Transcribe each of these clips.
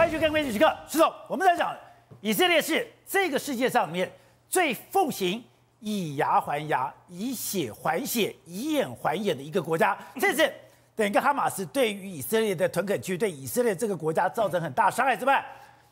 欢迎去看《关键时刻》，石总，我们在讲以色列是这个世界上面最奉行以牙还牙、以血还血、以眼还眼的一个国家。这次等于跟哈马斯对于以色列的屯垦区，对以色列这个国家造成很大伤害之外，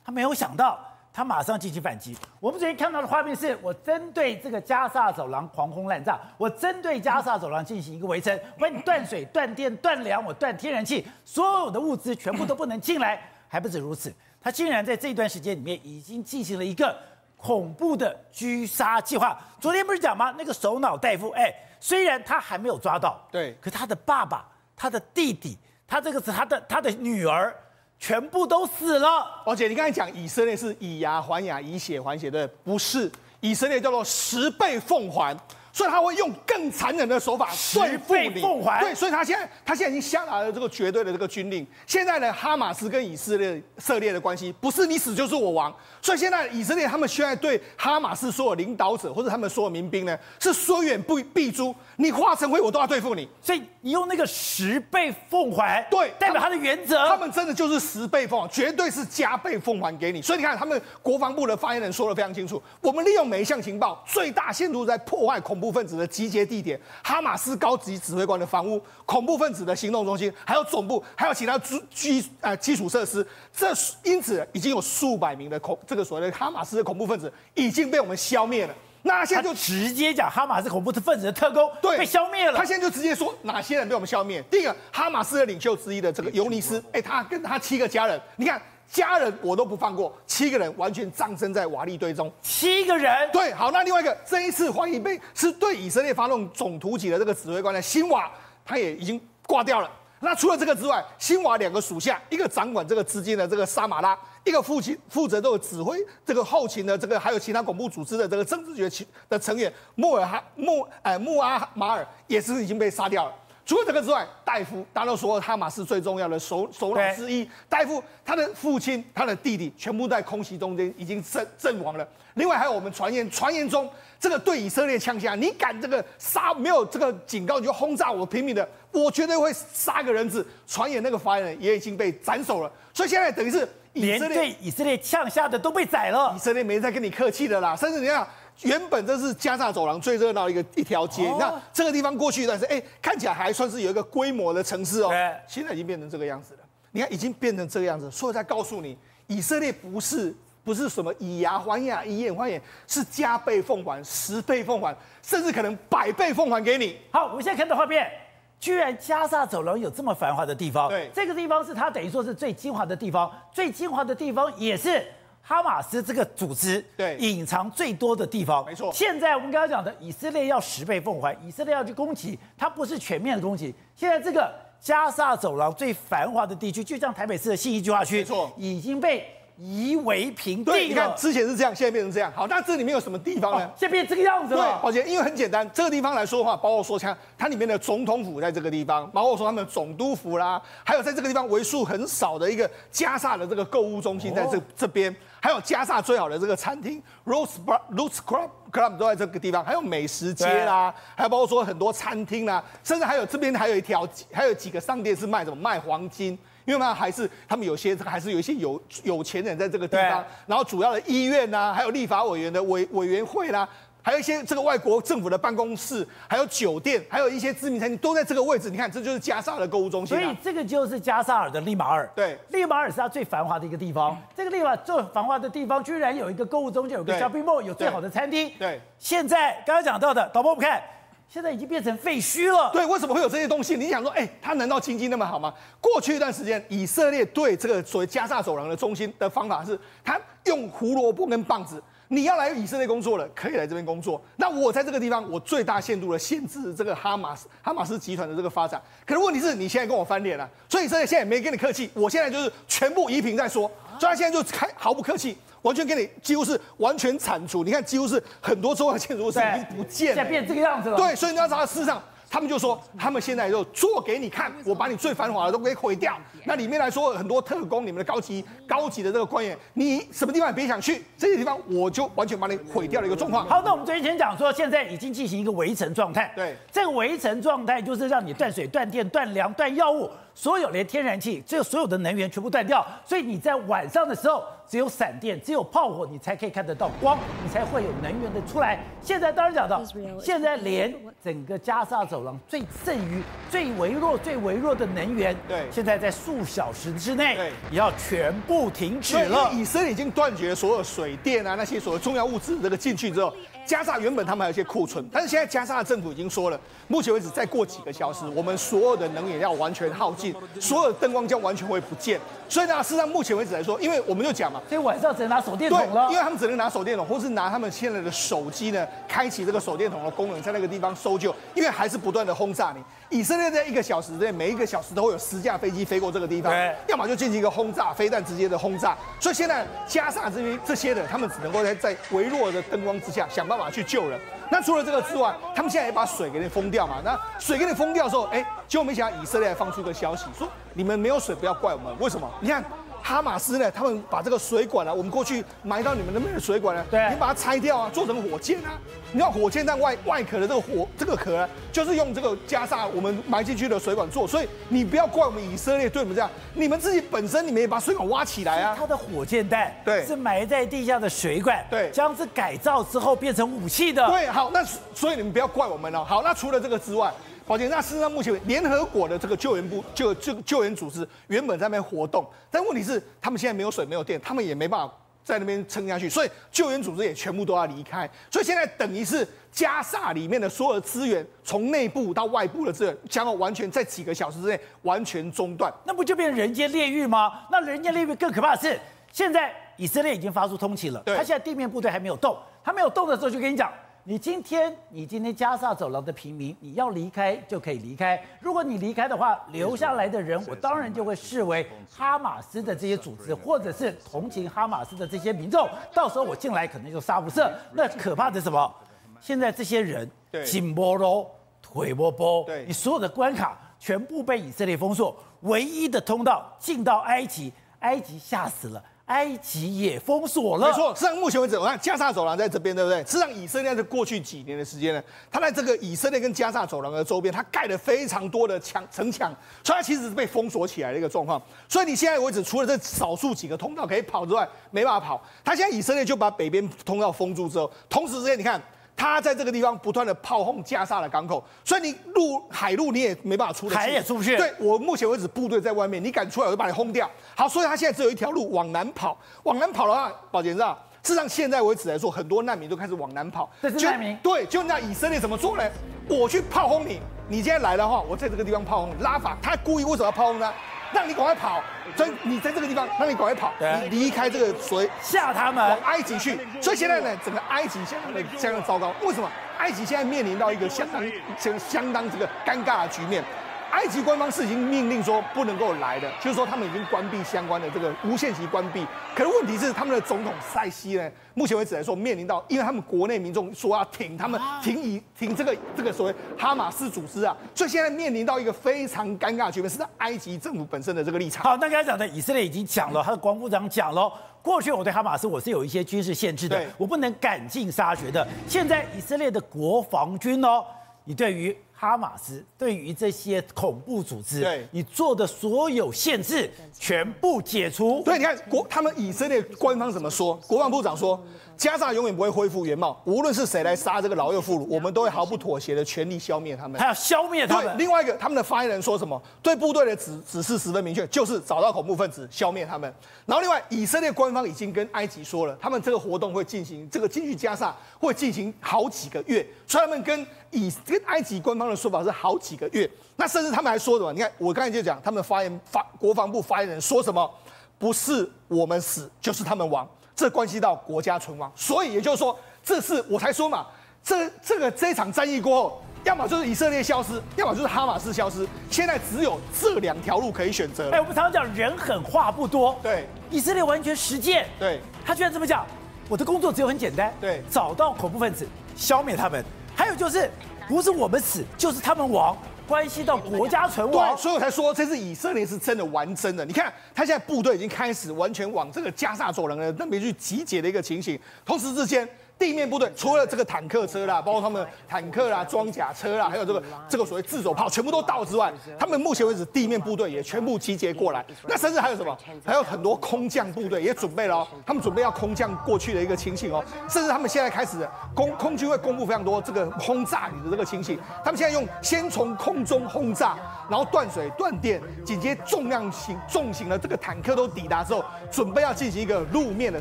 他没有想到，他马上进行反击。我们昨天看到的画面是，我针对这个加萨走廊狂轰滥炸，我针对加萨走廊进行一个围城，我断水、断电、断粮，我断天然气，所有的物资全部都不能进来。还不止如此，他竟然在这段时间里面已经进行了一个恐怖的狙杀计划。昨天不是讲吗？那个首脑大夫，哎，虽然他还没有抓到，对，可他的爸爸、他的弟弟、他这个是他的他的女儿，全部都死了。而且你刚才讲以色列是以牙还牙、以血还血的，不是，以色列叫做十倍奉还。所以他会用更残忍的手法对付你，对，所以他现在他现在已经下达了这个绝对的这个军令。现在呢，哈马斯跟以色列色列的关系不是你死就是我亡，所以现在以色列他们现在对哈马斯所有领导者或者他们所有民兵呢是说远不必诛，你化成灰我都要对付你。所以你用那个十倍奉还，对，代表他的原则，他们真的就是十倍奉还，绝对是加倍奉还给你。所以你看，他们国防部的发言人说的非常清楚，我们利用每一项情报，最大限度在破坏恐怖分子的集结地点，哈马斯高级指挥官的房屋，恐怖分子的行动中心，还有总部，还有其他基基呃基础设施。这因此已经有数百名的恐这个所谓的哈马斯的恐怖分子已经被我们消灭了。那现在就直接讲哈马斯恐怖分子的特工对被消灭了。他现在就直接说哪些人被我们消灭？第一个，哈马斯的领袖之一的这个尤尼斯，哎，他跟他七个家人，你看。家人我都不放过，七个人完全葬身在瓦砾堆中。七个人，对，好，那另外一个，这一次怀疑被是对以色列发动总突击的这个指挥官呢，辛瓦，他也已经挂掉了。那除了这个之外，辛瓦两个属下，一个掌管这个资金的这个沙马拉，一个负责负责这个指挥这个后勤的这个，还有其他恐怖组织的这个政治局的成员穆尔哈穆哎穆阿马尔也是已经被杀掉了。除了这个之外，戴夫，大家都说哈马斯最重要的首首脑之一，戴夫他的父亲、他的弟弟全部在空袭中间已经阵阵亡了。另外还有我们传言，传言中这个对以色列枪下，你敢这个杀没有这个警告你就轰炸我平民的，我绝对会杀个人质。传言那个发言人也已经被斩首了，所以现在等于是以色列连对以色列枪下的都被宰了，以色列没再跟你客气的啦，甚至你看。原本这是加萨走廊最热闹的一个一条街，那、哦、这个地方过去一段时间，哎，看起来还算是有一个规模的城市哦。对现在已经变成这个样子了。你看，已经变成这个样子，所以在告诉你，以色列不是不是什么以牙还牙、以眼还眼，是加倍奉还、十倍奉还，甚至可能百倍奉还给你。好，我们现在看到画面，居然加萨走廊有这么繁华的地方。对，这个地方是它等于说是最精华的地方，最精华的地方也是。哈马斯这个组织对隐藏最多的地方，没错。现在我们刚刚讲的以色列要十倍奉还，以色列要去攻击，它不是全面的攻击。现在这个加萨走廊最繁华的地区，就像台北市的信义计划区，没错，已经被夷为平地了。你看之前是这样，现在变成这样。好，那这里面有什么地方呢？哦、现在变成这个样子了。对，抱歉，因为很简单，这个地方来说的话，包括说像它里面的总统府在这个地方，包括说他们的总督府啦，还有在这个地方为数很少的一个加萨的这个购物中心，在这、哦、这边。还有加萨最好的这个餐厅，Rose Rose Club Club 都在这个地方，还有美食街啦，还有包括说很多餐厅啦，甚至还有这边还有一条，还有几个商店是卖什么卖黄金，因为嘛还是他们有些还是有一些有有钱人在这个地方，然后主要的医院呐，还有立法委员的委委员会啦。还有一些这个外国政府的办公室，还有酒店，还有一些知名餐厅都在这个位置。你看，这就是加萨的购物中心啊。所以这个就是加沙尔的利马尔。对，利马尔是它最繁华的一个地方。这个利马尔最繁华的地方，居然有一个购物中心，有个 shopping mall，有最好的餐厅。对，现在刚刚讲到的，导播不看，现在已经变成废墟了。对，为什么会有这些东西？你想说，哎，它难道经济那么好吗？过去一段时间，以色列对这个所谓加萨走廊的中心的方法是，他用胡萝卜跟棒子。你要来以色列工作了，可以来这边工作。那我在这个地方，我最大限度的限制这个哈马斯哈马斯集团的这个发展。可是问题是你现在跟我翻脸了，所以以色列现在也没跟你客气。我现在就是全部夷平再说，所以他现在就开毫不客气，完全跟你几乎是完全铲除。你看，几乎是很多重要建筑物是已经不见了，现在变这个样子了。对，所以你要知道事实上。他们就说，他们现在就做给你看，我把你最繁华的都给毁掉。那里面来说，很多特工，你们的高级、高级的这个官员，你什么地方也别想去，这些地方我就完全把你毁掉了一个状况。好，那我们昨天先讲说，现在已经进行一个围城状态。对，这个围城状态就是让你断水、断电、断粮、断药物。所有连天然气，只有所有的能源全部断掉，所以你在晚上的时候只有闪电，只有炮火，你才可以看得到光，你才会有能源的出来。现在当然讲到，现在连整个加沙走廊最剩余、最微弱、最微弱的能源，对，现在在数小时之内，对，也要全部停止了。以色列已经断绝所有水电啊那些所谓重要物资这个进去之后。加沙原本他们还有一些库存，但是现在加沙的政府已经说了，目前为止再过几个小时，我们所有的能源要完全耗尽，所有灯光将完全会不见。所以呢，事实上目前为止来说，因为我们就讲嘛，所以晚上只能拿手电筒了，因为他们只能拿手电筒，或是拿他们现在的手机呢，开启这个手电筒的功能，在那个地方搜救，因为还是不断的轰炸你。以色列在一个小时之内，每一个小时都会有十架飞机飞过这个地方，对，要么就进行一个轰炸，飞弹直接的轰炸。所以现在加沙这边这些人，他们只能够在在微弱的灯光之下想办法去救人。那除了这个之外，他们现在也把水给你封掉嘛。那水给你封掉的时候，哎，结果没想到以色列还放出一个消息，说你们没有水，不要怪我们。为什么？你看。哈马斯呢？他们把这个水管啊，我们过去埋到你们那边的水管呢，对，你把它拆掉啊，做成火箭啊。你看火箭弹外外壳的这个火，这个壳呢，就是用这个加沙我们埋进去的水管做。所以你不要怪我们以色列对我们这样，你们自己本身你们也把水管挖起来啊。它的火箭弹对，是埋在地下的水管，对，将之改造之后变成武器的。对，好，那所以你们不要怪我们了。好，那除了这个之外。宝杰，那事实上目前联合国的这个救援部就就救援组织原本在那边活动，但问题是他们现在没有水没有电，他们也没办法在那边撑下去，所以救援组织也全部都要离开，所以现在等于是加萨里面的所有的资源，从内部到外部的资源，将要完全在几个小时之内完全中断，那不就变成人间炼狱吗？那人间炼狱更可怕的是，现在以色列已经发出通缉了，他现在地面部队还没有动，他没有动的时候就跟你讲。你今天，你今天加沙走廊的平民，你要离开就可以离开。如果你离开的话，留下来的人，我当然就会视为哈马斯的这些组织，或者是同情哈马斯的这些民众。到时候我进来可能就杀无赦。那可怕的什么？现在这些人，颈波罗腿波波，你所有的关卡全部被以色列封锁，唯一的通道进到埃及，埃及吓死了。埃及也封锁了，没错。实际上，目前为止，我看加沙走廊在这边，对不对？实际上，以色列在过去几年的时间呢，它在这个以色列跟加沙走廊的周边，它盖了非常多的墙城墙，所以它其实是被封锁起来的一个状况。所以你现在为止，除了这少数几个通道可以跑之外，没办法跑。它现在以色列就把北边通道封住之后，同时之间，你看。他在这个地方不断的炮轰加沙的港口，所以你陆海陆你也没办法出得去，海也出不去。对，我目前为止部队在外面，你敢出来我就把你轰掉。好，所以他现在只有一条路往南跑，往南跑的话，宝杰知道，事实上现在为止来说，很多难民都开始往南跑。这是难民？对，就那以色列怎么做呢？我去炮轰你，你今天来的话，我在这个地方炮轰你。拉法他故意为什么要炮轰呢？让你赶快跑，所以你在这个地方，那你赶快跑，你离开这个水，吓他们往埃及去。所以现在呢，整个埃及现在的相当糟糕。为什么？埃及现在面临到一个相当相相当这个尴尬的局面。埃及官方是已经命令说不能够来的，就是说他们已经关闭相关的这个无限期关闭。可是问题是，他们的总统塞西呢，目前为止来说面临到，因为他们国内民众说要挺他们，挺以挺这个这个所谓哈马斯组织啊，所以现在面临到一个非常尴尬的局面，是在埃及政府本身的这个立场。好，那刚才讲的以色列已经讲了，他的国防部长讲了，过去我对哈马斯我是有一些军事限制的，我不能赶尽杀绝的。现在以色列的国防军哦，你对于。哈马斯对于这些恐怖组织，对你做的所有限制全部解除。对，你看国他们以色列官方怎么说？国防部长说。加沙永远不会恢复原貌，无论是谁来杀这个老幼妇孺，我们都会毫不妥协的全力消灭他们。还要消灭他们。对，另外一个，他们的发言人说什么？对部队的指指示十分明确，就是找到恐怖分子，消灭他们。然后另外，以色列官方已经跟埃及说了，他们这个活动会进行，这个进去加沙会进行好几个月。所以他们跟以跟埃及官方的说法是好几个月。那甚至他们还说什么？你看，我刚才就讲，他们发言发国防部发言人说什么？不是我们死，就是他们亡。这关系到国家存亡，所以也就是说，这是我才说嘛，这这个这场战役过后，要么就是以色列消失，要么就是哈马斯消失，现在只有这两条路可以选择。哎，我们常常讲人狠话不多，对，以色列完全实践，对，他居然这么讲，我的工作只有很简单，对，找到恐怖分子，消灭他们，还有就是不是我们死，就是他们亡。关系到国家存亡，对，所以我才说这次以色列是真的完真的。你看，他现在部队已经开始完全往这个加沙走廊的那边去集结的一个情形。同时之间，地面部队除了这个坦克车啦，包括他们坦克啦、装甲车啦，还有这个这个所谓自走炮，全部都到之外，他们目前为止地面部队也全部集结过来。那甚至还有什么？还有很多空降部队也准备了哦，他们准备要空降过去的一个情形哦。甚至他们现在开始空空军会公布非常多这个轰炸你的这个情形。他们现在用先从空中轰炸，然后断水断电，紧接重量型重型的这个坦克都抵达之后，准备要进行一个路面的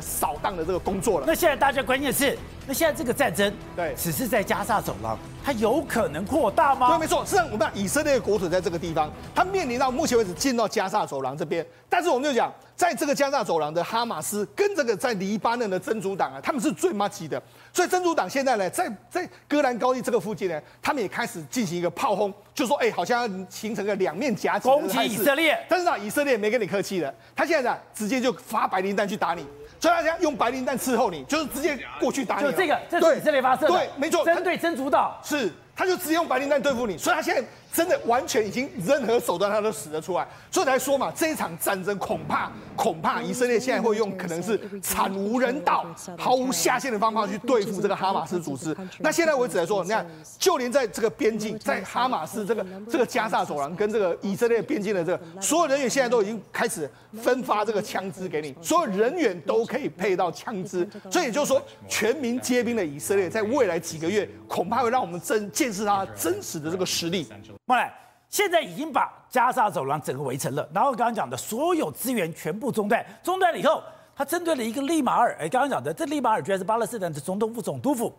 扫荡的这个工作了。那现在大家关键是。那现在这个战争，对，只是在加沙走廊，它有可能扩大吗？对，没错。实际上，我们以色列的国土在这个地方，它面临到目前为止进到加沙走廊这边。但是我们就讲，在这个加沙走廊的哈马斯跟这个在黎巴嫩的真主党啊，他们是最麻吉的。所以真主党现在呢，在在戈兰高地这个附近呢，他们也开始进行一个炮轰，就说，哎，好像要形成个两面夹击攻击以色列。但是呢，以色列没跟你客气的，他现在呢，直接就发白磷弹去打你。所以大家用白磷弹伺候你，就是直接过去打你。就这个，这是以色列发射的。对，没错，针对真主党是，他就直接用白磷弹对付你。所以他现在。真的完全已经任何手段他都使得出来，所以来说嘛，这一场战争恐怕恐怕以色列现在会用可能是惨无人道、毫无下限的方法去对付这个哈马斯组织。那现在为止来说，你看，就连在这个边境，在哈马斯这个这个加萨走廊跟这个以色列边境的这个所有人员，现在都已经开始分发这个枪支给你，所有人员都可以配到枪支。所以也就是说，全民皆兵的以色列，在未来几个月，恐怕会让我们真见识它真实的这个实力。莫来，现在已经把加沙走廊整个围城了，然后刚刚讲的所有资源全部中断，中断了以后，他针对了一个利马尔，哎，刚刚讲的这利马尔居然是巴勒斯坦的总统府总督府，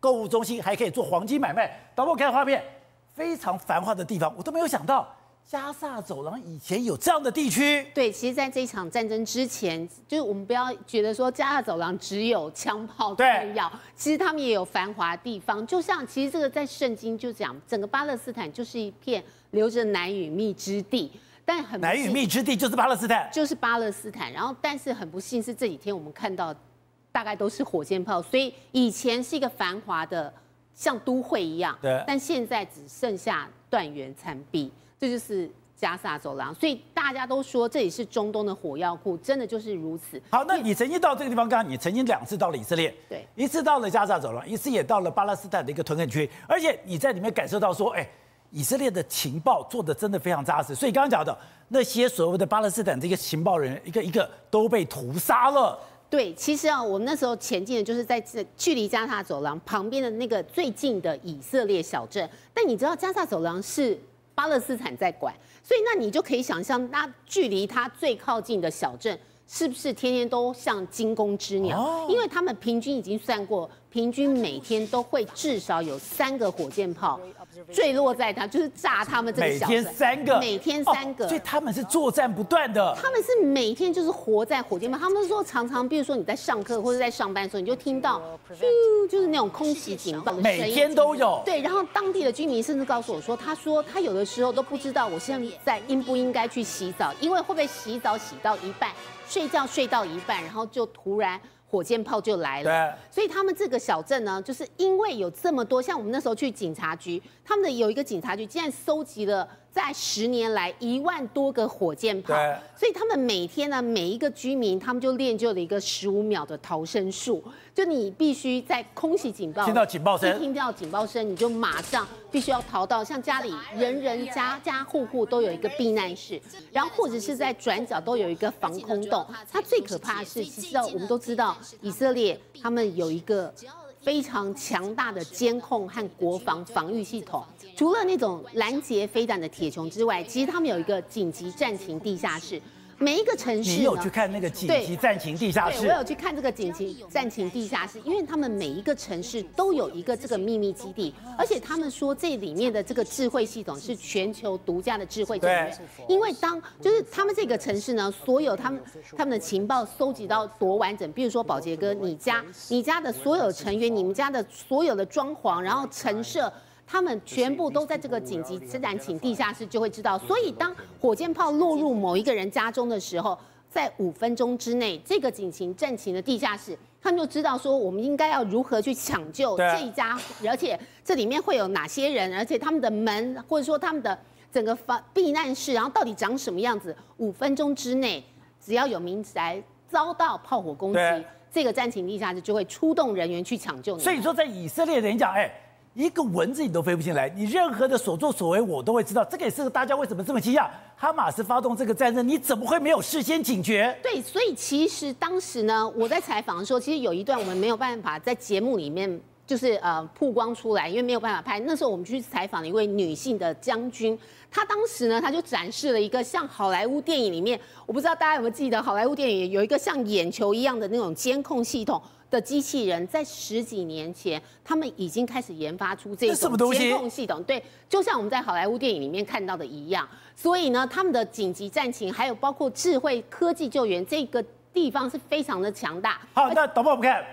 购物中心还可以做黄金买卖。导播看画面，非常繁华的地方，我都没有想到。加萨走廊以前有这样的地区？对，其实，在这一场战争之前，就是我们不要觉得说加萨走廊只有枪炮重要，其实他们也有繁华地方。就像其实这个在圣经就讲，整个巴勒斯坦就是一片留着奶与蜜之地，但很难与蜜之地就是巴勒斯坦，就是巴勒斯坦。然后，但是很不幸是这几天我们看到大概都是火箭炮，所以以前是一个繁华的像都会一样，对，但现在只剩下断垣残壁。这就是加萨走廊，所以大家都说这里是中东的火药库，真的就是如此。好，那你曾经到这个地方，刚刚你曾经两次到了以色列，对，一次到了加萨走廊，一次也到了巴勒斯坦的一个屯垦区，而且你在里面感受到说，哎，以色列的情报做的真的非常扎实。所以刚刚讲的那些所谓的巴勒斯坦这个情报人，一个一个都被屠杀了。对，其实啊，我们那时候前进的就是在这距离加萨走廊旁边的那个最近的以色列小镇，但你知道加萨走廊是。巴勒斯坦在管，所以那你就可以想象，那距离它最靠近的小镇，是不是天天都像惊弓之鸟？哦、因为他们平均已经算过，平均每天都会至少有三个火箭炮。坠落在他，就是炸他们这个小。每天三个，每天三个，所以他们是作战不断的。他们是每天就是活在火箭炮。他们说常常，比如说你在上课或者在上班的时候，你就听到咻，就是那种空袭警报的声音。每天都有。对，然后当地的居民甚至告诉我说，他说他有的时候都不知道我现在应不应该去洗澡，因为会不会洗澡洗到一半，睡觉睡到一半，然后就突然。火箭炮就来了，所以他们这个小镇呢，就是因为有这么多，像我们那时候去警察局，他们的有一个警察局竟然收集了。在十年来一万多个火箭炮，所以他们每天呢，每一个居民他们就练就了一个十五秒的逃生术。就你必须在空袭警报，听到警报声，听到警报声，你就马上必须要逃到像家里人人家家户户都有一个避难室，然后或者是在转角都有一个防空洞。它最可怕的是，其实我们都知道以色列他们有一个。非常强大的监控和国防防御系统，除了那种拦截飞弹的铁穹之外，其实他们有一个紧急战情地下室。每一个城市，你有去看那个紧急战情地下室？对，我有去看这个紧急战情地下室，因为他们每一个城市都有一个这个秘密基地，而且他们说这里面的这个智慧系统是全球独家的智慧资源。因为当就是他们这个城市呢，所有他们他们的情报搜集到多完整，比如说宝杰哥，你家你家的所有成员，你们家的所有的装潢，然后陈设。他们全部都在这个紧急战情地下室，就会知道。所以，当火箭炮落入某一个人家中的时候，在五分钟之内，这个警情战情的地下室，他们就知道说，我们应该要如何去抢救这一家，而且这里面会有哪些人，而且他们的门或者说他们的整个防避难室，然后到底长什么样子？五分钟之内，只要有民宅遭到炮火攻击，这个战情地下室就会出动人员去抢救你。所以说，在以色列人讲，哎。一个蚊子你都飞不进来，你任何的所作所为我都会知道。这个也是大家为什么这么惊讶？哈马斯发动这个战争，你怎么会没有事先警觉？对，所以其实当时呢，我在采访的时候，其实有一段我们没有办法在节目里面就是呃曝光出来，因为没有办法拍。那时候我们去采访了一位女性的将军，她当时呢，她就展示了一个像好莱坞电影里面，我不知道大家有没有记得，好莱坞电影有一个像眼球一样的那种监控系统。的机器人在十几年前，他们已经开始研发出这种监控系统，对，就像我们在好莱坞电影里面看到的一样。所以呢，他们的紧急战情，还有包括智慧科技救援，这个地方是非常的强大。好，那导播我们看，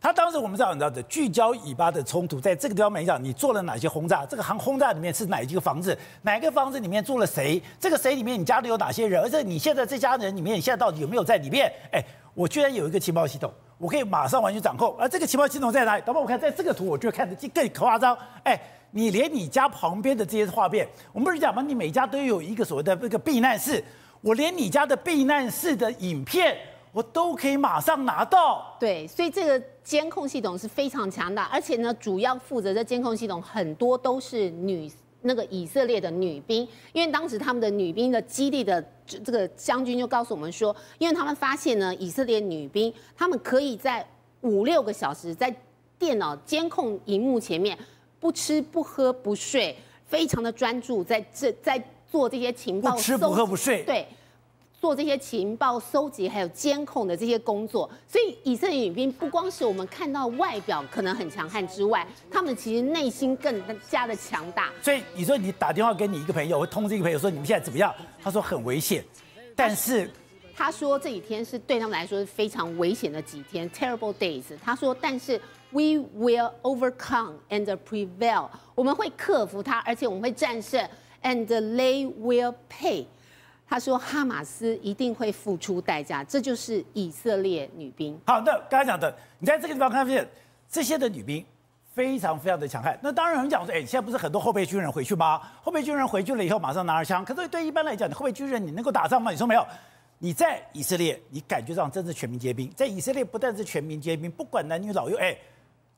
他当时我们知道，你知道的聚焦以巴的冲突，在这个地方没讲，你做了哪些轰炸？这个航轰炸里面是哪一个房子？哪个房子里面住了谁？这个谁里面你家里有哪些人？而且你现在这家人里面，你现在到底有没有在里面？哎，我居然有一个情报系统。我可以马上完全掌控，而这个情报系统在哪里？等会我看在这个图，我就看得更夸张。哎，你连你家旁边的这些画面，我们不是讲吗？你每家都有一个所谓的那个避难室，我连你家的避难室的影片，我都可以马上拿到。对，所以这个监控系统是非常强大，而且呢，主要负责这监控系统很多都是女。那个以色列的女兵，因为当时他们的女兵的基地的这个将军就告诉我们说，因为他们发现呢，以色列女兵他们可以在五六个小时在电脑监控荧幕前面不吃不喝不睡，非常的专注在这在做这些情报，不吃不喝不睡，对。做这些情报搜集还有监控的这些工作，所以以色列女兵不光是我们看到外表可能很强悍之外，他们其实内心更加的强大。所以你说你打电话给你一个朋友，会通知一个朋友说你们现在怎么样？他说很危险，但是他说这几天是对他们来说是非常危险的几天，terrible days。他说，但是 we will overcome and prevail，我们会克服它，而且我们会战胜，and they will pay。他说：“哈马斯一定会付出代价，这就是以色列女兵。”好，那刚才讲的，你在这个地方看见这些的女兵非常非常的强悍。那当然，我们讲说，哎，现在不是很多后备军人回去吗？后备军人回去了以后，马上拿着枪。可是对一般来讲，你后备军人你能够打仗吗？你说没有？你在以色列，你感觉上真是全民皆兵。在以色列，不但是全民皆兵，不管男女老幼，哎。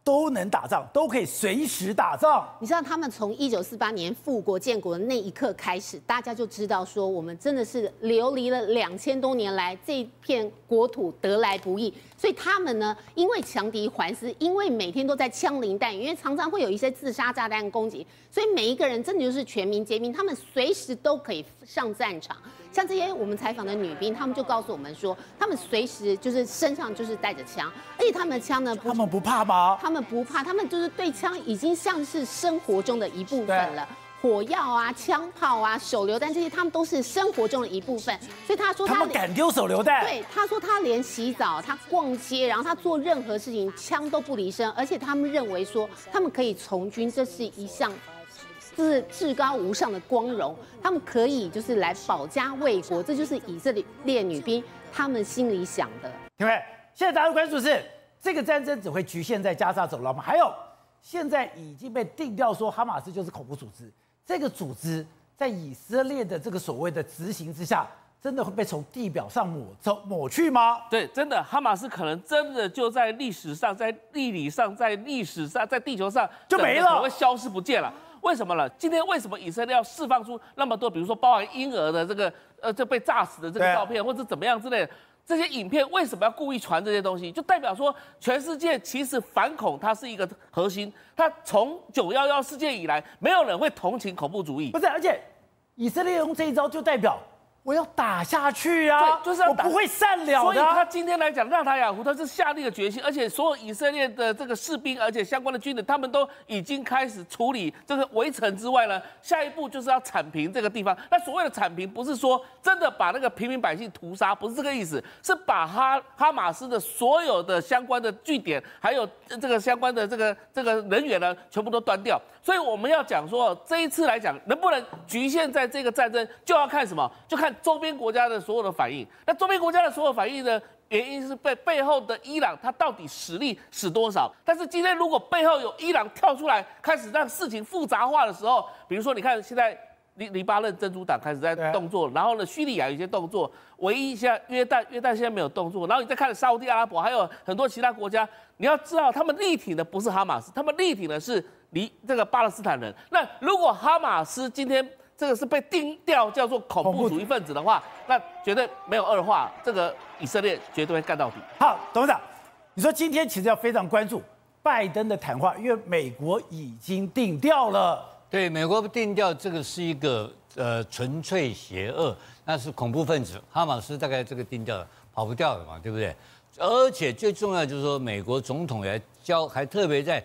都能打仗，都可以随时打仗。你知道，他们从一九四八年复国建国的那一刻开始，大家就知道说，我们真的是流离了两千多年来，这片国土得来不易。所以他们呢，因为强敌环伺，因为每天都在枪林弹雨，因为常常会有一些自杀炸弹攻击，所以每一个人真的就是全民皆兵，他们随时都可以上战场。像这些我们采访的女兵，她们就告诉我们说，她们随时就是身上就是带着枪，而且她们的枪呢，她们不怕吗？她们不怕，她们就是对枪已经像是生活中的一部分了。火药啊、枪炮啊、手榴弹这些，他们都是生活中的一部分。所以他说他，他们敢丢手榴弹？对，他说他连洗澡、他逛街，然后他做任何事情，枪都不离身。而且他们认为说，他们可以从军，这是一项。是至高无上的光荣，他们可以就是来保家卫国，这就是以色列女兵他们心里想的。各位，现在大家关注是这个战争只会局限在加沙走廊吗？还有，现在已经被定调说哈马斯就是恐怖组织，这个组织在以色列的这个所谓的执行之下，真的会被从地表上抹走抹去吗？对，真的，哈马斯可能真的就在历史上，在地理上，在历史上，在地球上就没了，会消失不见了。为什么呢？今天为什么以色列要释放出那么多，比如说包含婴儿的这个呃，这被炸死的这个照片，或者怎么样之类的这些影片，为什么要故意传这些东西？就代表说，全世界其实反恐它是一个核心，它从九幺幺事件以来，没有人会同情恐怖主义。不是，而且以色列用这一招就代表。我要打下去啊！对，就是要打，我不会善了的。所以他今天来讲，让他雅胡他是下定了决心，而且所有以色列的这个士兵，而且相关的军人，他们都已经开始处理这个围城之外呢，下一步就是要铲平这个地方。那所谓的铲平，不是说真的把那个平民百姓屠杀，不是这个意思，是把哈哈马斯的所有的相关的据点，还有这个相关的这个这个人员呢，全部都端掉。所以我们要讲说，这一次来讲，能不能局限在这个战争，就要看什么？就看周边国家的所有的反应。那周边国家的所有反应的原因是背背后的伊朗，它到底实力是多少？但是今天如果背后有伊朗跳出来，开始让事情复杂化的时候，比如说你看现在黎黎巴嫩真主党开始在动作，然后呢，叙利亚有一些动作，唯一现在约旦约旦现在没有动作，然后你再看沙乌地阿拉伯，还有很多其他国家，你要知道他们力挺的不是哈马斯，他们力挺的是黎这个巴勒斯坦人。那如果哈马斯今天这个是被定调叫做恐怖主义分子的话，那绝对没有二话，这个以色列绝对会干到底。好，董事长，你说今天其实要非常关注拜登的谈话，因为美国已经定调了。对，美国定调这个是一个呃纯粹邪恶，那是恐怖分子，哈马斯大概这个定调跑不掉的嘛，对不对？而且最重要就是说，美国总统也交还特别在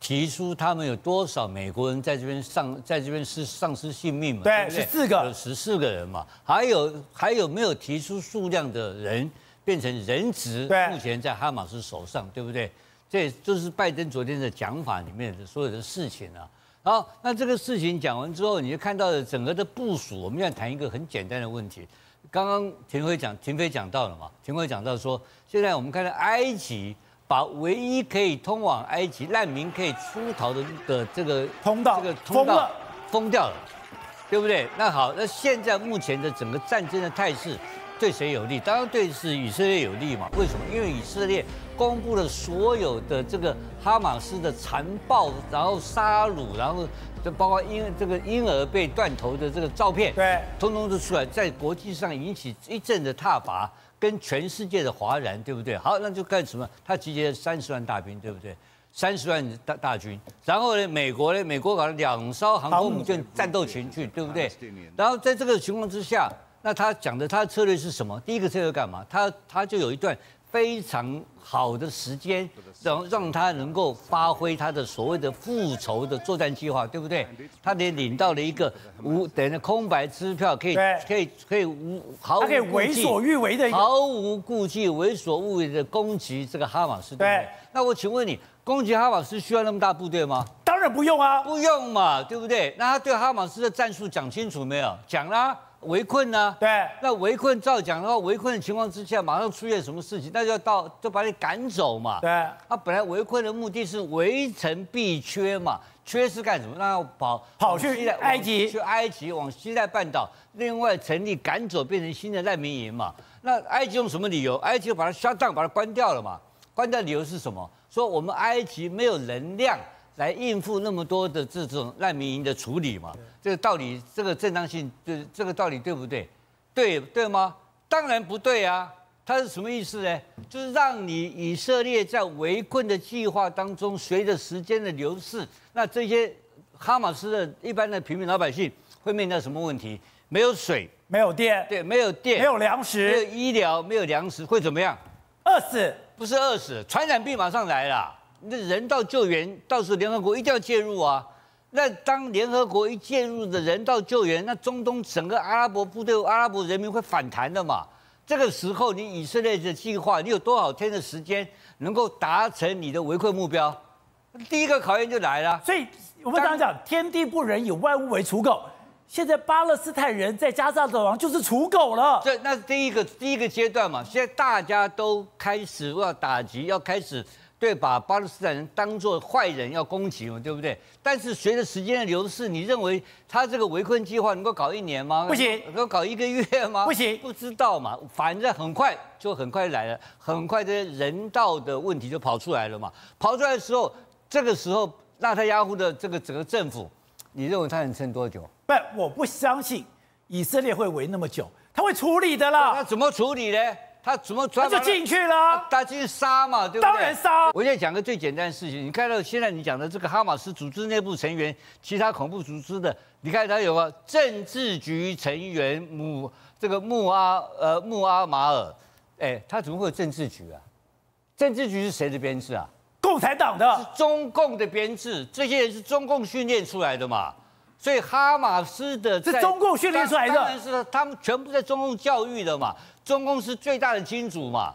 提出他们有多少美国人在这边丧在这边是丧失性命嘛？对，十四个，有十四个人嘛，还有还有没有提出数量的人变成人质？对，目前在哈马斯手上，对不对？这就是拜登昨天的讲法里面的所有的事情啊。好，那这个事情讲完之后，你就看到了整个的部署。我们要谈一个很简单的问题。刚刚亭妃讲，亭妃讲到了嘛？亭妃讲到说，现在我们看到埃及把唯一可以通往埃及难民可以出逃的的这个通道，这个通道封掉了，对不对？那好，那现在目前的整个战争的态势对谁有利？当然对是以色列有利嘛？为什么？因为以色列。公布了所有的这个哈马斯的残暴，然后杀戮，然后就包括婴这个婴儿被断头的这个照片，对，通通都出来，在国际上引起一阵的挞伐，跟全世界的华人，对不对？好，那就干什么？他集结了三十万大兵，对不对？三十万大大军，然后呢，美国呢，美国搞了两艘航空母舰战斗群去，对不对？然后在这个情况之下，那他讲的他的策略是什么？第一个策略干嘛？他他就有一段。非常好的时间，让让他能够发挥他的所谓的复仇的作战计划，对不对？他得领到了一个无等于空白支票，可以可以可以无毫无可以为所欲为的毫无顾忌、为所欲为的攻击这个哈马斯，对不对？那我请问你，攻击哈马斯需要那么大部队吗？当然不用啊，不用嘛，对不对？那他对哈马斯的战术讲清楚没有？讲啦。围困呢？对，那围困照讲的话，围困的情况之下，马上出现什么事情，那就要到就把你赶走嘛。对，他本来围困的目的是围城必缺嘛，缺是干什么？那要跑跑去埃及，去埃及往西奈半岛，另外成立赶走，变成新的难民营嘛。那埃及用什么理由？埃及把它 shut down，把它关掉了嘛。关掉理由是什么？说我们埃及没有能量。来应付那么多的这种难民营的处理嘛？这个道理，这个正当性，这这个道理对不对？对对吗？当然不对啊！它是什么意思呢？就是让你以色列在围困的计划当中，随着时间的流逝，那这些哈马斯的一般的平民老百姓会面临什么问题？没有水，没有电，对，没有电，没有粮食，没有医疗，没有粮食，会怎么样？饿死？不是饿死，传染病马上来了。那人道救援，到时候联合国一定要介入啊！那当联合国一介入的人道救援，那中东整个阿拉伯部队、阿拉伯人民会反弹的嘛？这个时候，你以色列的计划，你有多少天的时间能够达成你的围困目标？第一个考验就来了。所以我们常常讲，天地不仁，以万物为刍狗。现在巴勒斯坦人在加沙走廊就是刍狗了。这那是第一个第一个阶段嘛。现在大家都开始要打击，要开始。对，把巴勒斯坦人当作坏人要攻击嘛，对不对？但是随着时间的流逝，你认为他这个围困计划能够搞一年吗？不行，能够搞一个月吗？不行，不知道嘛。反正很快就很快来了，很快这些人道的问题就跑出来了嘛。跑出来的时候，这个时候纳塔亚胡的这个整个政府，你认为他能撑多久？不，我不相信以色列会围那么久，他会处理的啦。那怎么处理呢？他怎么他就进去了？他进去杀嘛，对不对？当然杀。我现在讲个最简单的事情，你看到现在你讲的这个哈马斯组织内部成员，其他恐怖组织的，你看他有个政治局成员穆这个穆阿呃穆阿马尔，哎，他怎么会有政治局啊？政治局是谁的编制啊？共产党的，是中共的编制，这些人是中共训练出来的嘛？所以哈马斯的是中共训练出来的，当然是他们全部在中共教育的嘛。中共是最大的金主嘛，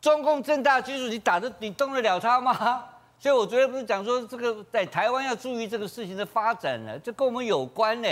中共这么大金主，你打得你动得了他吗？所以我昨天不是讲说，这个在台湾要注意这个事情的发展呢，这跟我们有关呢。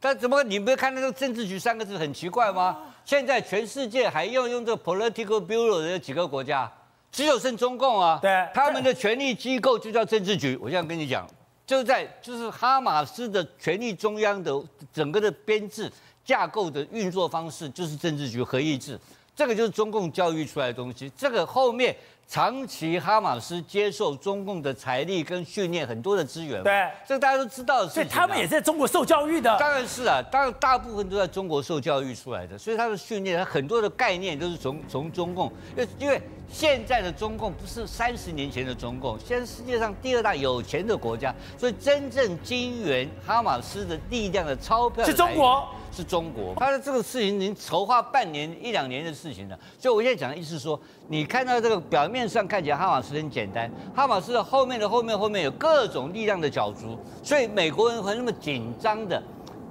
但怎么你没有看那个政治局三个字很奇怪吗？现在全世界还要用这个 political bureau 的几个国家，只有剩中共啊。对，他们的权力机构就叫政治局。我现在跟你讲，就在就是哈马斯的权力中央的整个的编制架构的运作方式，就是政治局合议制，这个就是中共教育出来的东西。这个后面。长期哈马斯接受中共的财力跟训练很多的资源，对，这个大家都知道的事情。所以他们也在中国受教育的。当然是啊，当然大部分都在中国受教育出来的，所以他的训练，他很多的概念都是从从中共。因为因为现在的中共不是三十年前的中共，现在世界上第二大有钱的国家，所以真正金元哈马斯的力量的钞票的是中国。是中国，他的这个事情已经筹划半年一两年的事情了，所以我现在讲的意思是说，你看到这个表面上看起来哈马斯很简单，哈马斯的后面的后面后面有各种力量的角逐，所以美国人会那么紧张的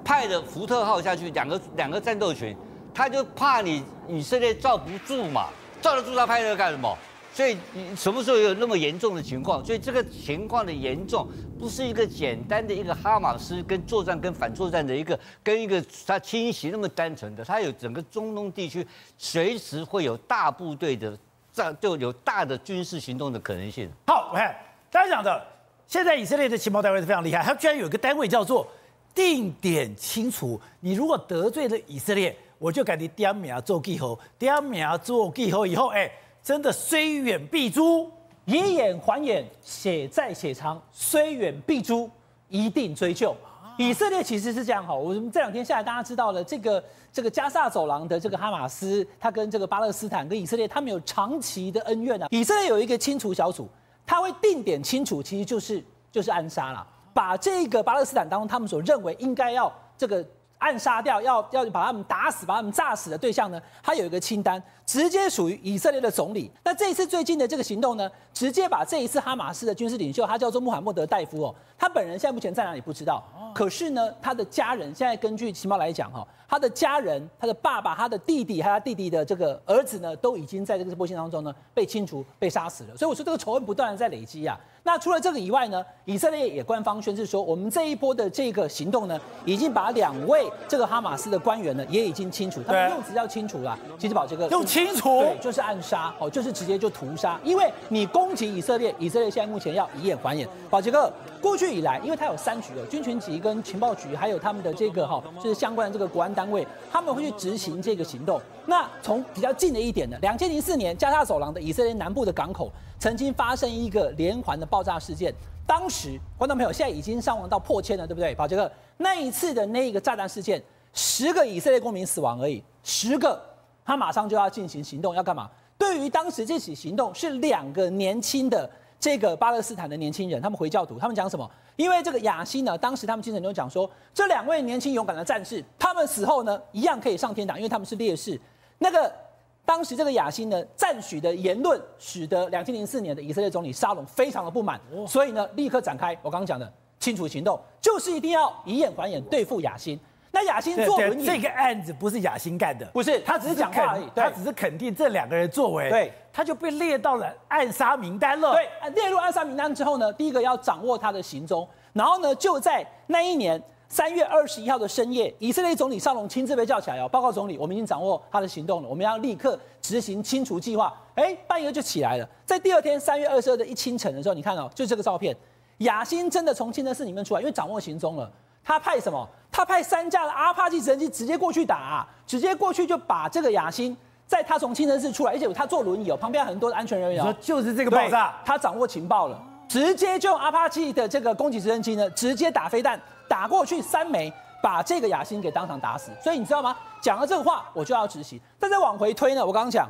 派的福特号下去两个两个战斗群，他就怕你以色列罩不住嘛，罩得住他派那个干什么？所以什么时候有那么严重的情况？所以这个情况的严重，不是一个简单的一个哈马斯跟作战跟反作战的一个跟一个他侵袭那么单纯的，他有整个中东地区随时会有大部队的战，就有大的军事行动的可能性。好，我看大家讲的，现在以色列的情报单位是非常厉害，他居然有一个单位叫做定点清除，你如果得罪了以色列，我就给你点名做记号，点名做记号以后，哎。真的虽远必诛，以眼还眼，血债血偿，虽远必诛，一定追究。以色列其实是这样哈，我们这两天下来，大家知道了这个这个加萨走廊的这个哈马斯，他跟这个巴勒斯坦跟以色列，他们有长期的恩怨啊。以色列有一个清除小组，他会定点清除，其实就是就是暗杀了，把这个巴勒斯坦当中他们所认为应该要这个。暗杀掉，要要把他们打死、把他们炸死的对象呢？他有一个清单，直接属于以色列的总理。那这一次最近的这个行动呢，直接把这一次哈马斯的军事领袖，他叫做穆罕默德·戴夫哦，他本人现在目前在哪里不知道。可是呢，他的家人现在根据情报来讲哈，他的家人、他的爸爸、他的弟弟还有他弟弟的这个儿子呢，都已经在这个过程当中呢被清除、被杀死了。所以我说这个仇恨不断的在累积啊。那除了这个以外呢，以色列也官方宣示说，我们这一波的这个行动呢，已经把两位这个哈马斯的官员呢，也已经清除。他们用词叫清除啦，其实宝杰哥用清除，对，就是暗杀哦，就是直接就屠杀。因为你攻击以色列，以色列现在目前要以眼还眼。宝杰哥，过去以来，因为他有三局哦，军情局跟情报局，还有他们的这个哈，就是相关的这个国安单位，他们会去执行这个行动。那从比较近的一点呢，两千零四年加沙走廊的以色列南部的港口。曾经发生一个连环的爆炸事件，当时观众朋友现在已经伤亡到破千了，对不对？宝杰哥，那一次的那一个炸弹事件，十个以色列公民死亡而已，十个，他马上就要进行行动，要干嘛？对于当时这起行动是两个年轻的这个巴勒斯坦的年轻人，他们回教徒，他们讲什么？因为这个亚辛呢，当时他们精神中讲说，这两位年轻勇敢的战士，他们死后呢，一样可以上天堂，因为他们是烈士。那个。当时这个亚辛呢赞许的言论，使得两千零四年的以色列总理沙龙非常的不满，所以呢立刻展开我刚刚讲的清除行动，就是一定要以眼还眼对付亚辛。那亚辛坐轮椅，这个案子不是亚辛干的，不是，他只是讲话而已，他只是肯定这两个人作为，对，他就被列到了暗杀名单了。对，列入暗杀名单之后呢，第一个要掌握他的行踪，然后呢就在那一年。三月二十一号的深夜，以色列总理沙龙亲自被叫起来哦，报告总理，我们已经掌握他的行动了，我们要立刻执行清除计划。哎，半夜就起来了，在第二天三月二十二的一清晨的时候，你看哦，就是这个照片，雅辛真的从清真寺里面出来，因为掌握行踪了。他派什么？他派三架的阿帕奇直升机直接过去打啊，直接过去就把这个雅辛，在他从清真寺出来，而且他坐轮椅哦，旁边很多的安全人员哦，说就是这个爆炸，他掌握情报了，直接就用阿帕奇的这个攻击直升机呢，直接打飞弹。打过去三枚，把这个雅辛给当场打死。所以你知道吗？讲了这个话，我就要执行。但再往回推呢，我刚刚讲，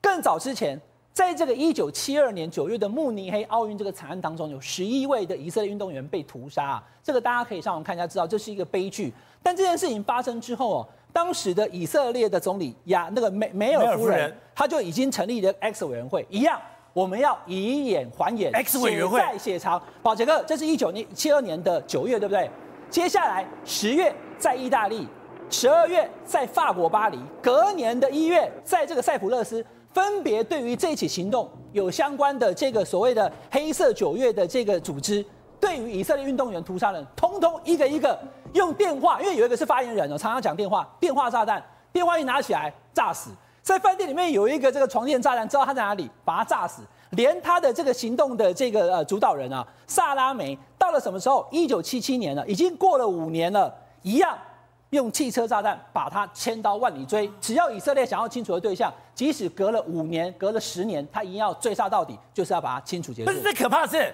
更早之前，在这个一九七二年九月的慕尼黑奥运这个惨案当中，有十一位的以色列运动员被屠杀啊。这个大家可以上网看一下，知道这是一个悲剧。但这件事情发生之后哦，当时的以色列的总理亚那个梅梅尔夫人，她就已经成立了 X 委员会，一样，我们要以眼还眼，X 委员会，血债血偿。宝杰哥，这是一九年七二年的九月，对不对？接下来十月在意大利，十二月在法国巴黎，隔年的一月在这个塞浦路斯，分别对于这起行动有相关的这个所谓的黑色九月的这个组织，对于以色列运动员屠杀人，通通一个一个用电话，因为有一个是发言人哦，常常讲电话，电话炸弹，电话一拿起来炸死。在饭店里面有一个这个床垫炸弹，知道他在哪里，把他炸死。连他的这个行动的这个呃主导人啊，萨拉梅到了什么时候？一九七七年了，已经过了五年了，一样用汽车炸弹把他千刀万里追。只要以色列想要清除的对象，即使隔了五年、隔了十年，他一定要追杀到底，就是要把他清除结束。不是，最可怕的是，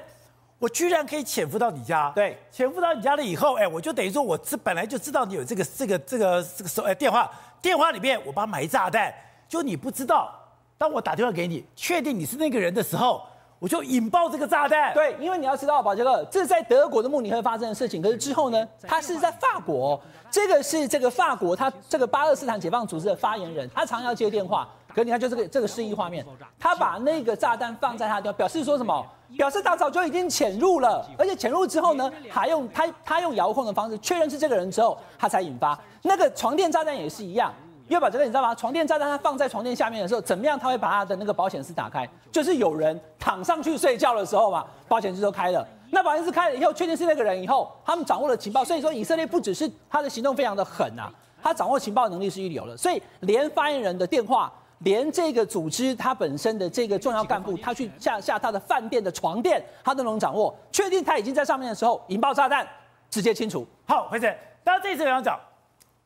我居然可以潜伏到你家。对，潜伏到你家了以后，哎，我就等于说，我这本来就知道你有这个这个这个这个手哎电话，电话里面我把它埋炸弹，就你不知道。当我打电话给你，确定你是那个人的时候。我就引爆这个炸弹。对，因为你要知道，宝杰哥，这是在德国的慕尼黑发生的事情。可是之后呢，他是在法国。这个是这个法国，他这个巴勒斯坦解放组织的发言人，他常要接电话。可是你看，就这个这个示意画面，他把那个炸弹放在他的，表示说什么？表示他早就已经潜入了，而且潜入之后呢，还用他他用遥控的方式确认是这个人之后，他才引发。那个床垫炸弹也是一样。因为宝杰哥，你知道吗？床垫炸弹它放在床垫下面的时候，怎么样？它会把它的那个保险丝打开，就是有人躺上去睡觉的时候嘛，保险丝都开了。那保险丝开了以后，确定是那个人以后，他们掌握了情报。所以说，以色列不只是他的行动非常的狠啊，他掌握情报能力是一流的。所以，连发言人的电话，连这个组织他本身的这个重要干部，他去下下他的饭店的床垫，他都能掌握，确定他已经在上面的时候，引爆炸弹，直接清除。好，回正，当然这次有人讲。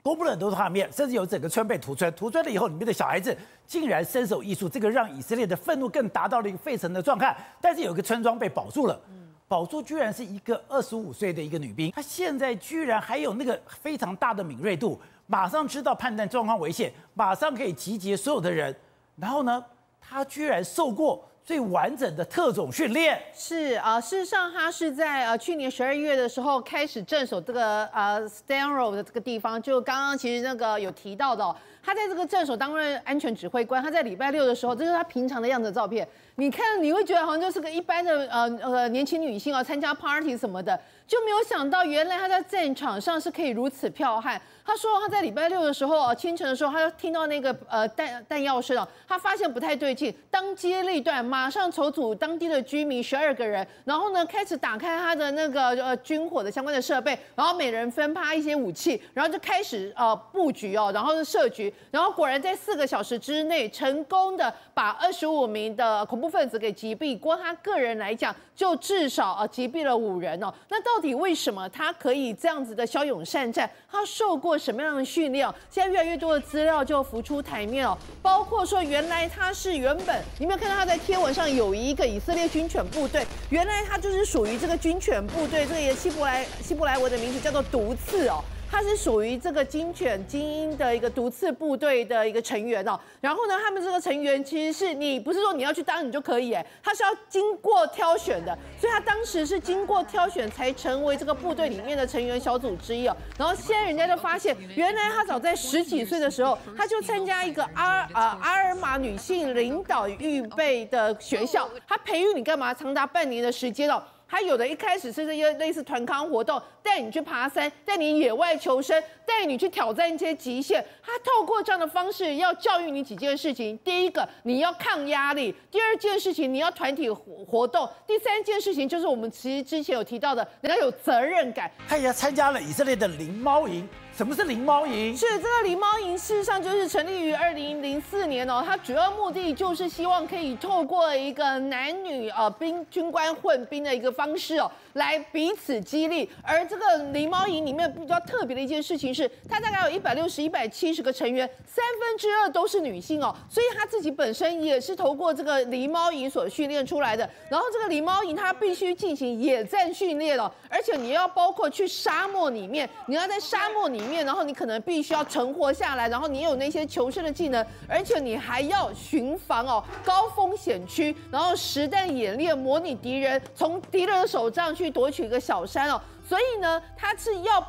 公布了很多画面，甚至有整个村被屠村，屠村了以后，里面的小孩子竟然身首异处，这个让以色列的愤怒更达到了一个沸腾的状态。但是有个村庄被保住了，保住居然是一个二十五岁的一个女兵，她现在居然还有那个非常大的敏锐度，马上知道判断状况危险，马上可以集结所有的人。然后呢，她居然受过。最完整的特种训练。是啊、事实上他是在呃去年十二月的时候开始镇守这个呃 s t a n r o 的这个地方，就刚刚其实那个有提到的、他在这个镇守担任安全指挥官，他在礼拜六的时候，这是他平常的样子照片，你看你会觉得好像就是个一般的呃呃年轻女性啊，参加 party 什么的，就没有想到原来他在战场上是可以如此剽悍。他说他在礼拜六的时候，清晨的时候，他就听到那个呃弹弹药声啊，他发现不太对劲，当机立断，马上筹组当地的居民十二个人，然后呢开始打开他的那个呃军火的相关的设备，然后每人分发一些武器，然后就开始呃布局哦，然后是设局，然后果然在四个小时之内成功的把二十五名的恐怖分子给击毙，光他个人来讲就至少啊击毙了五人哦。那到底为什么他可以这样子的骁勇善战？他受过什么样的训练？现在越来越多的资料就浮出台面哦，包括说原来他是原本，你没有看到他在贴文上有一个以色列军犬部队，原来他就是属于这个军犬部队，这个也希伯来希伯来文的名字叫做毒刺哦。他是属于这个精犬精英的一个毒刺部队的一个成员哦，然后呢，他们这个成员其实是你不是说你要去当你就可以哎，他是要经过挑选的，所以他当时是经过挑选才成为这个部队里面的成员小组之一哦。然后现在人家就发现，原来他早在十几岁的时候，他就参加一个阿呃阿尔玛女性领导预备的学校，他培育你干嘛？长达半年的时间哦。他有的一开始是这些类似团康活动，带你去爬山，带你野外求生，带你去挑战一些极限。他透过这样的方式要教育你几件事情：第一个，你要抗压力；第二件事情，你要团体活活动；第三件事情就是我们其实之前有提到的，你要有责任感。他也参加了以色列的灵猫营。什么是灵猫营？是这个灵猫营，事实上就是成立于二零零四年哦。它主要目的就是希望可以透过一个男女呃兵军官混兵的一个方式哦，来彼此激励。而这个狸猫营里面比较特别的一件事情是，它大概有一百六十、一百七十个成员，三分之二都是女性哦。所以他自己本身也是透过这个狸猫营所训练出来的。然后这个狸猫营它必须进行野战训练哦，而且你要包括去沙漠里面，你要在沙漠里面。面，然后你可能必须要存活下来，然后你有那些求生的技能，而且你还要巡防哦，高风险区，然后实弹演练，模拟敌人从敌人的手上去夺取一个小山哦。所以呢，他是要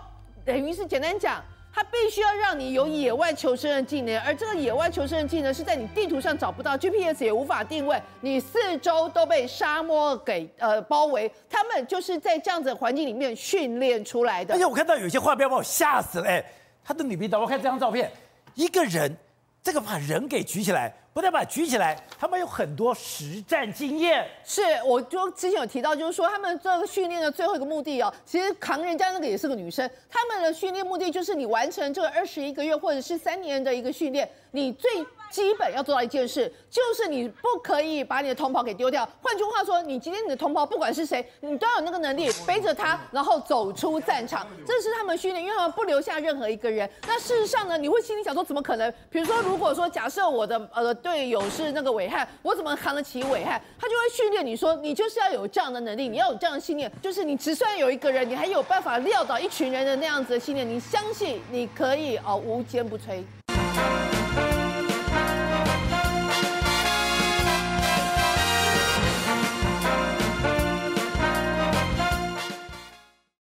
等于是简单讲，他必须要让你有野外求生的技能，而这个野外求生的技能是在你地图上找不到，GPS 也无法定位，你四周都被沙漠给呃包围，他们就是在这样子环境里面训练出来的。而且我看到有些画面把我吓死了，哎，他的女兵，我看这张照片，一个人，这个把人给举起来。不但把举起来，他们有很多实战经验。是，我就之前有提到，就是说他们这个训练的最后一个目的哦，其实扛人家那个也是个女生。他们的训练目的就是你完成这个二十一个月或者是三年的一个训练，你最基本要做到一件事，就是你不可以把你的同袍给丢掉。换句话说，你今天你的同袍不管是谁，你都要有那个能力背着他，然后走出战场。这是他们训练，因为他们不留下任何一个人。那事实上呢，你会心里想说，怎么可能？比如说，如果说假设我的呃队友是那个伟汉，我怎么扛得起伟汉？他就会训练你说，你就是要有这样的能力，你要有这样的信念，就是你只算有一个人，你还有办法撂倒一群人的那样子的信念，你相信你可以哦无坚不摧。